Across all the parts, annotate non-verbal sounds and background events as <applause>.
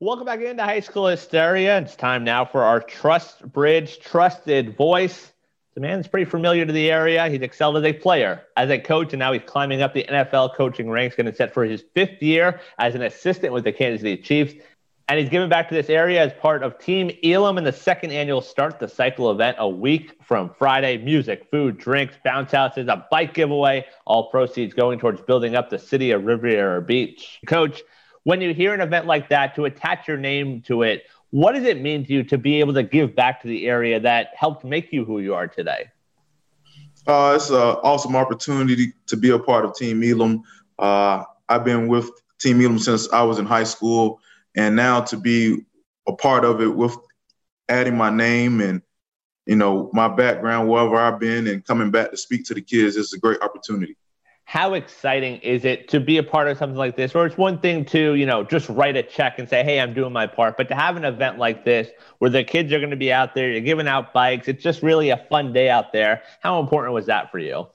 Welcome back into High School Hysteria. It's time now for our Trust Bridge Trusted Voice. The man's pretty familiar to the area. He's excelled as a player, as a coach, and now he's climbing up the NFL coaching ranks, going to set for his fifth year as an assistant with the Kansas City Chiefs. And he's given back to this area as part of Team Elam in the second annual Start the Cycle event a week from Friday. Music, food, drinks, bounce houses, a bike giveaway, all proceeds going towards building up the city of Riviera Beach. Coach, when you hear an event like that, to attach your name to it, what does it mean to you to be able to give back to the area that helped make you who you are today? Uh, it's an awesome opportunity to be a part of Team Elam. Uh, I've been with Team Elam since I was in high school, and now to be a part of it with adding my name and you know my background wherever I've been and coming back to speak to the kids is a great opportunity how exciting is it to be a part of something like this? Or it's one thing to, you know, just write a check and say, hey, I'm doing my part. But to have an event like this where the kids are going to be out there, you're giving out bikes, it's just really a fun day out there. How important was that for you?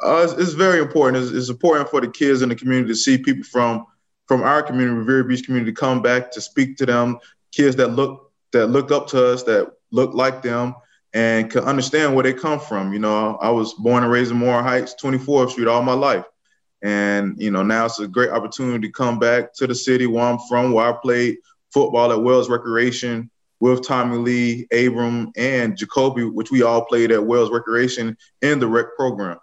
Uh, it's, very important. It's, it's, important for the kids in the community to see people from from our community, Riviera Beach community, come back to speak to them. Kids that look that look up to us, that look like them, and can understand where they come from. You know, I was born and raised in Moore Heights, 24th Street, all my life. And, you know, now it's a great opportunity to come back to the city where I'm from, where I played football at Wells Recreation with Tommy Lee, Abram, and Jacoby, which we all played at Wells Recreation in the rec program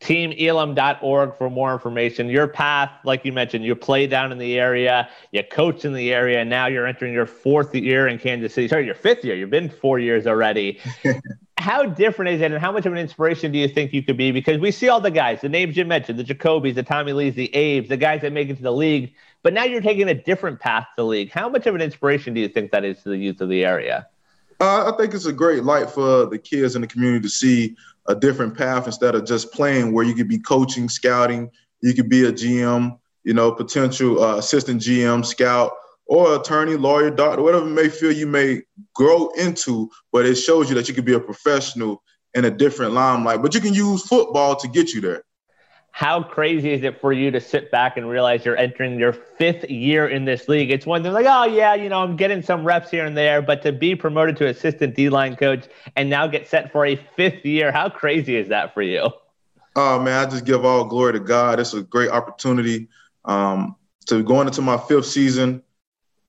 teamelam.org for more information. Your path, like you mentioned, you play down in the area, you coach in the area, and now you're entering your fourth year in Kansas City. Sorry, your fifth year. You've been four years already. <laughs> how different is it, and how much of an inspiration do you think you could be? Because we see all the guys, the names you mentioned, the Jacobys, the Tommy Lees, the Abes, the guys that make it to the league, but now you're taking a different path to the league. How much of an inspiration do you think that is to the youth of the area? Uh, I think it's a great light for the kids in the community to see a different path instead of just playing where you could be coaching, scouting, you could be a GM, you know, potential uh, assistant GM, scout, or attorney, lawyer, doctor, whatever it may feel you may grow into, but it shows you that you could be a professional in a different limelight. But you can use football to get you there how crazy is it for you to sit back and realize you're entering your fifth year in this league? It's one thing like, oh yeah, you know, I'm getting some reps here and there, but to be promoted to assistant D line coach and now get set for a fifth year, how crazy is that for you? Oh man, I just give all glory to God. It's a great opportunity um, to going into my fifth season.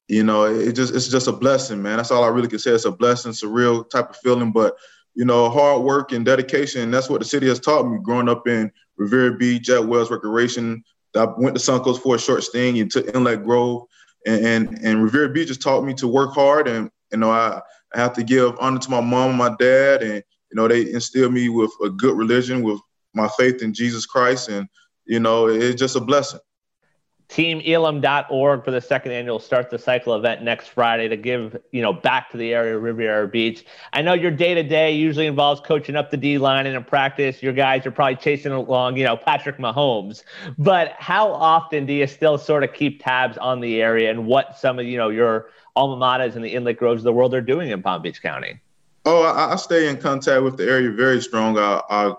You know, it just it's just a blessing, man. That's all I really can say. It's a blessing. surreal type of feeling, but you know, hard work and dedication. And that's what the city has taught me growing up in Riviera Beach, at Wells Recreation. I went to Suncoast for a short sting and took Inlet Grove. And, and, and Riviera Beach just taught me to work hard. And, you know, I, I have to give honor to my mom and my dad. And, you know, they instilled me with a good religion, with my faith in Jesus Christ. And, you know, it's just a blessing teamelam.org for the second annual Start the Cycle event next Friday to give, you know, back to the area of Riviera Beach. I know your day to day usually involves coaching up the D line and in practice, your guys are probably chasing along, you know, Patrick Mahomes. But how often do you still sort of keep tabs on the area and what some of, you know, your alma maters and the Inlet Groves of the world are doing in Palm Beach County? Oh, I, I stay in contact with the area very strong. I, I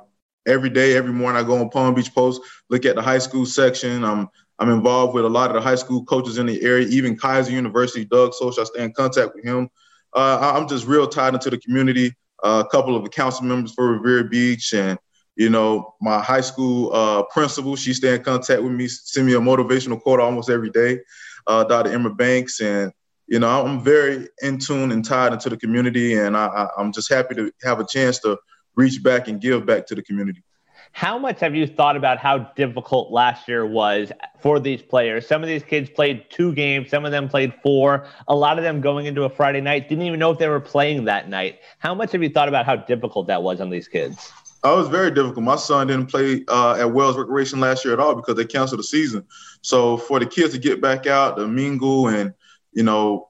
every day, every morning, I go on Palm Beach Post, look at the high school section. I'm I'm involved with a lot of the high school coaches in the area, even Keiser University, Doug Socha, I stay in contact with him. Uh, I'm just real tied into the community. Uh, a couple of the council members for Riviera Beach and, you know, my high school uh, principal, she stay in contact with me, send me a motivational quote almost every day, uh, Dr. Emma Banks. And, you know, I'm very in tune and tied into the community. And I, I, I'm just happy to have a chance to reach back and give back to the community. How much have you thought about how difficult last year was for these players? Some of these kids played two games, some of them played four. A lot of them going into a Friday night didn't even know if they were playing that night. How much have you thought about how difficult that was on these kids? Oh, it was very difficult. My son didn't play uh, at Wells Recreation last year at all because they canceled the season. So for the kids to get back out, to mingle, and you know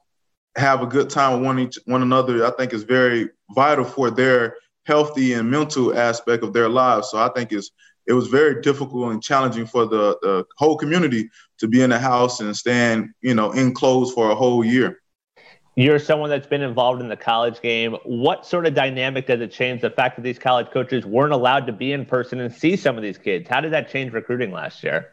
have a good time with one each, one another, I think is very vital for their healthy and mental aspect of their lives. So I think it's it was very difficult and challenging for the, the whole community to be in the house and stand, you know, enclosed for a whole year. You're someone that's been involved in the college game. What sort of dynamic does it change the fact that these college coaches weren't allowed to be in person and see some of these kids? How did that change recruiting last year?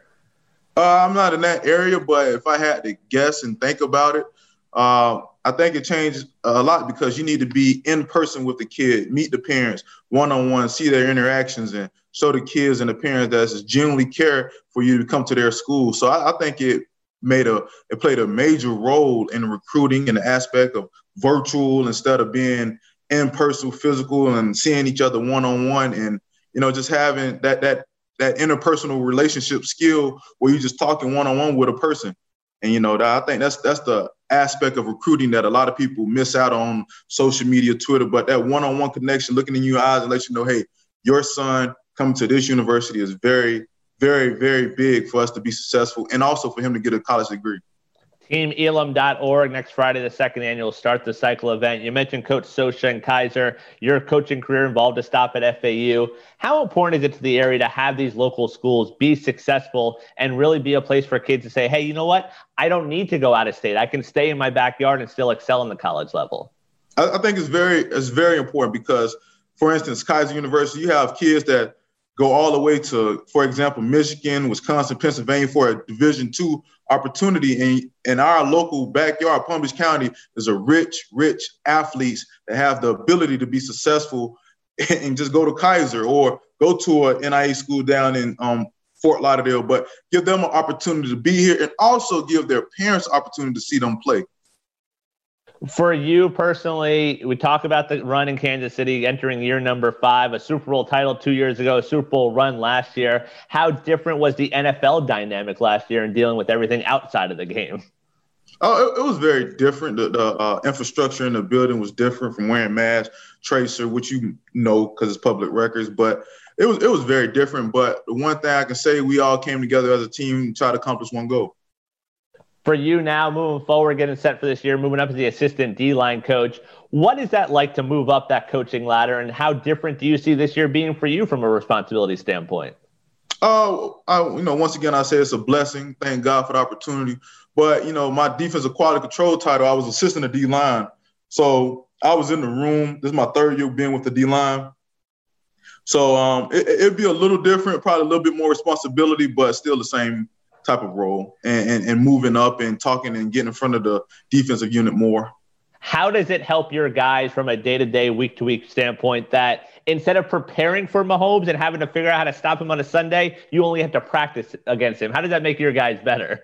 Uh, I'm not in that area, but if I had to guess and think about it, uh, I think it changes a lot because you need to be in person with the kid, meet the parents one on one, see their interactions, and show the kids and the parents that genuinely care for you to come to their school. So I, I think it made a it played a major role in recruiting and the aspect of virtual instead of being in person, physical, and seeing each other one on one, and you know just having that that that interpersonal relationship skill where you're just talking one on one with a person. And you know, I think that's that's the aspect of recruiting that a lot of people miss out on social media, Twitter. But that one-on-one connection, looking in your eyes and let you know, hey, your son coming to this university is very, very, very big for us to be successful, and also for him to get a college degree. TeamElam.org next Friday, the second annual Start the Cycle event. You mentioned Coach Socha and Keiser. Your coaching career involved a stop at FAU. How important is it to the area to have these local schools be successful and really be a place for kids to say, hey, you know what? I don't need to go out of state. I can stay in my backyard and still excel in the college level. I, I think it's very it's very important because, for instance, Keiser University, you have kids that go all the way to, for example, Michigan, Wisconsin, Pennsylvania for a Division two opportunity. And in our local backyard, Palm Beach County, is a rich, rich athletes that have the ability to be successful <laughs> and just go to Keiser or go to a NAIA school down in um, Fort Lauderdale, but give them an opportunity to be here and also give their parents opportunity to see them play. For you personally, we talk about the run in Kansas City entering year number five, a Super Bowl title two years ago, a Super Bowl run last year. How different was the NFL dynamic last year in dealing with everything outside of the game? Oh, it, it was very different. The, the uh, infrastructure in the building was different from wearing masks, tracer, which you know because it's public records. But it was it was very different. But the one thing I can say, we all came together as a team try to accomplish one goal for you now moving forward, getting set for this year, moving up as the assistant D line coach. What is that like to move up that coaching ladder, and how different do you see this year being for you from a responsibility standpoint? Oh, I, you know, once again, I say it's a blessing. Thank God for the opportunity. But you know, my defensive quality control title, I was assistant of D line, so I was in the room. This is my third year being with the D line. So um, it, would be a little different, probably a little bit more responsibility, but still the same type of role and, and, and moving up and talking and getting in front of the defensive unit more. How does it help your guys from a day to day, week to week standpoint that instead of preparing for Mahomes and having to figure out how to stop him on a Sunday, you only have to practice against him? How does that make your guys better?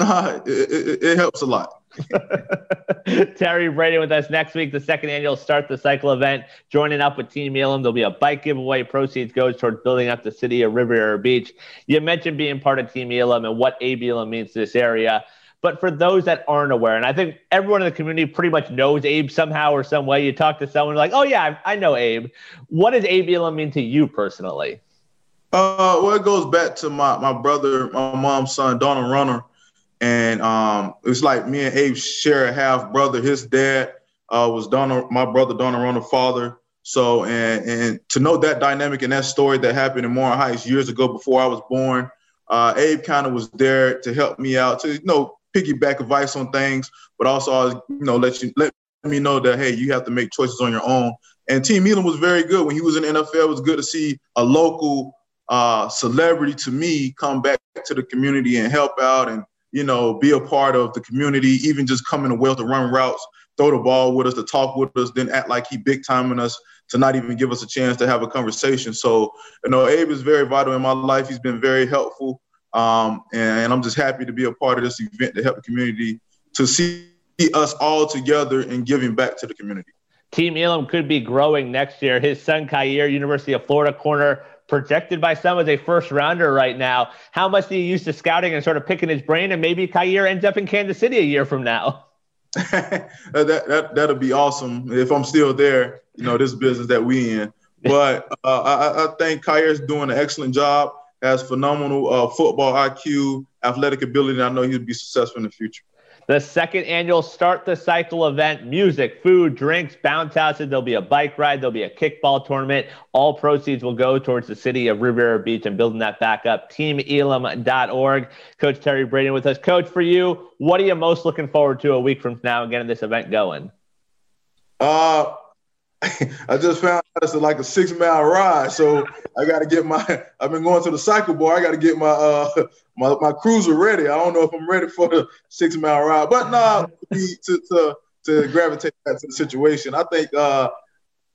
Uh, <laughs> it, it, it helps a lot. <laughs> Terry Braden with us next week, the second annual Start the Cycle event. Joining up with Team Elam, there'll be a bike giveaway. Proceeds goes towards building up the city of Riviera Beach. You mentioned being part of Team Elam and what Abe Elam means to this area. But for those that aren't aware, and I think everyone in the community pretty much knows Abe somehow or some way. You talk to someone like, "Oh yeah, I, know Abe." What does Abe Elam mean to you personally? Uh, well, it goes back to my my brother, my mom's son, Donald Runner and um, it's like me and Abe share a half brother. His dad uh, was Donald, my brother Donald Ronald's father. So and and to know that dynamic and that story that happened in Moreland Heights years ago before I was born, uh, Abe kind of was there to help me out to you know piggyback advice on things, but also you know let you let me know that hey you have to make choices on your own. And Team Elam was very good when he was in NFL. It was good to see a local uh, celebrity to me come back to the community and help out and you know, be a part of the community, even just coming to well to run routes, throw the ball with us, to talk with us, then act like he big timing us to not even give us a chance to have a conversation. So, you know, Abe is very vital in my life. He's been very helpful. Um, and, I'm just happy to be a part of this event to help the community to see us all together and giving back to the community. Team Elam could be growing next year. His son, Kaiir, University of Florida corner, projected by some as a first rounder right now. How much do you use to scouting and sort of picking his brain? And maybe Kaiir ends up in Kansas City a year from now. <laughs> <laughs> that, that that'll be awesome if I'm still there. You know, this business that we in. <laughs> But uh, I, I think Kaiir's doing an excellent job. Has phenomenal uh, football IQ, athletic ability. And I know he'll be successful in the future the second annual Start the Cycle event. Music, food, drinks, bounce houses. There'll be a bike ride. There'll be a kickball tournament. All proceeds will go towards the city of Riviera Beach and building that back up. TeamElam.org. Coach Terry Braden with us. Coach, for you, what are you most looking forward to a week from now getting this event going? Uh, <laughs> I just found out it's like a six mile ride, so I got to get my. I've been going to the cycle bar. I got to get my uh <laughs> my my cruiser ready. I don't know if I'm ready for the six mile ride, but nah, <laughs> to to to gravitate back to the situation, I think uh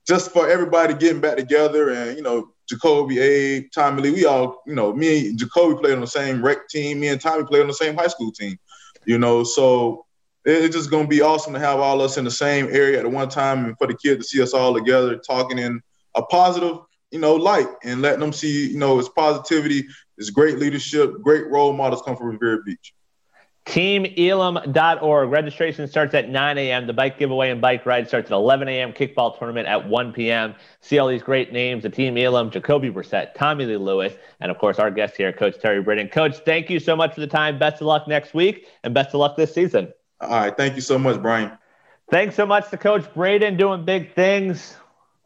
just for everybody getting back together and you know Jacoby, Abe, Tommy Lee, we all you know me and Jacoby played on the same rec team. Me and Tommy played on the same high school team. You know, so it's just going to be awesome to have all us in the same area at one time and for the kids to see us all together talking in a positive you know light and letting them see you know it's positivity it's great leadership great role models come from revere beach TeamElam.org. Registration starts at 9 a.m. The bike giveaway and bike ride starts at 11 a.m. Kickball tournament at 1 p.m. See all these great names: the Team Elam, Jacoby Brissett, Tommy Lee Lewis, and of course our guest here, Coach Terry Braden. Coach, thank you so much for the time. Best of luck next week, and best of luck this season. All right. Thank you so much, Brian. Thanks so much to Coach Braden doing big things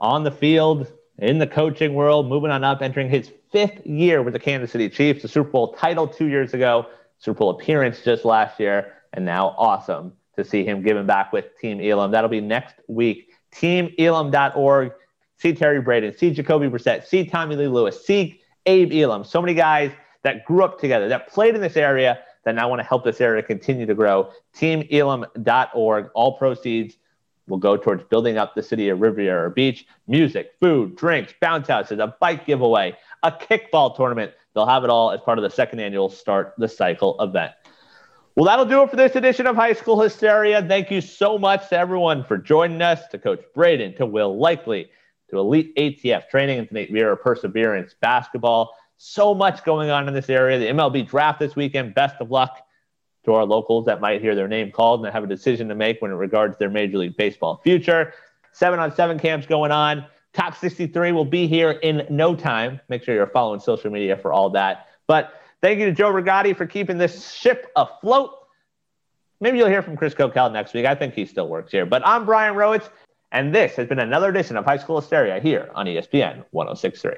on the field, in the coaching world, moving on up, entering his fifth year with the Kansas City Chiefs, the Super Bowl title two years ago, Super Bowl appearance just last year, and now awesome to see him giving back with Team Elam. That'll be next week. TeamElam.org. See Terry Braden, see Jacoby Brissett, see Tommy Lee Lewis, see Abe Elam. So many guys that grew up together, that played in this area that now want to help this area continue to grow. TeamElam.org. All proceeds will go towards building up the city of Riviera Beach. Music, food, drinks, bounce houses, a bike giveaway, a kickball tournament. They'll have it all as part of the second annual Start the Cycle event. Well, that'll do it for this edition of High School Hysteria. Thank you so much to everyone for joining us, to Coach Braden, to Will Likely, to Elite ATF Training, and to Nate Vera Perseverance Basketball. So much going on in this area. The MLB draft this weekend. Best of luck to our locals that might hear their name called and have a decision to make when it regards their Major League Baseball future. Seven on seven camps going on. Top 63 will be here in no time. Make sure you're following social media for all that. But thank you to Joe Rigotti for keeping this ship afloat. Maybe you'll hear from Chris Kokell next week. I think he still works here. But I'm Brian Rowitz, and this has been another edition of High School Hysteria here on ESPN 1063.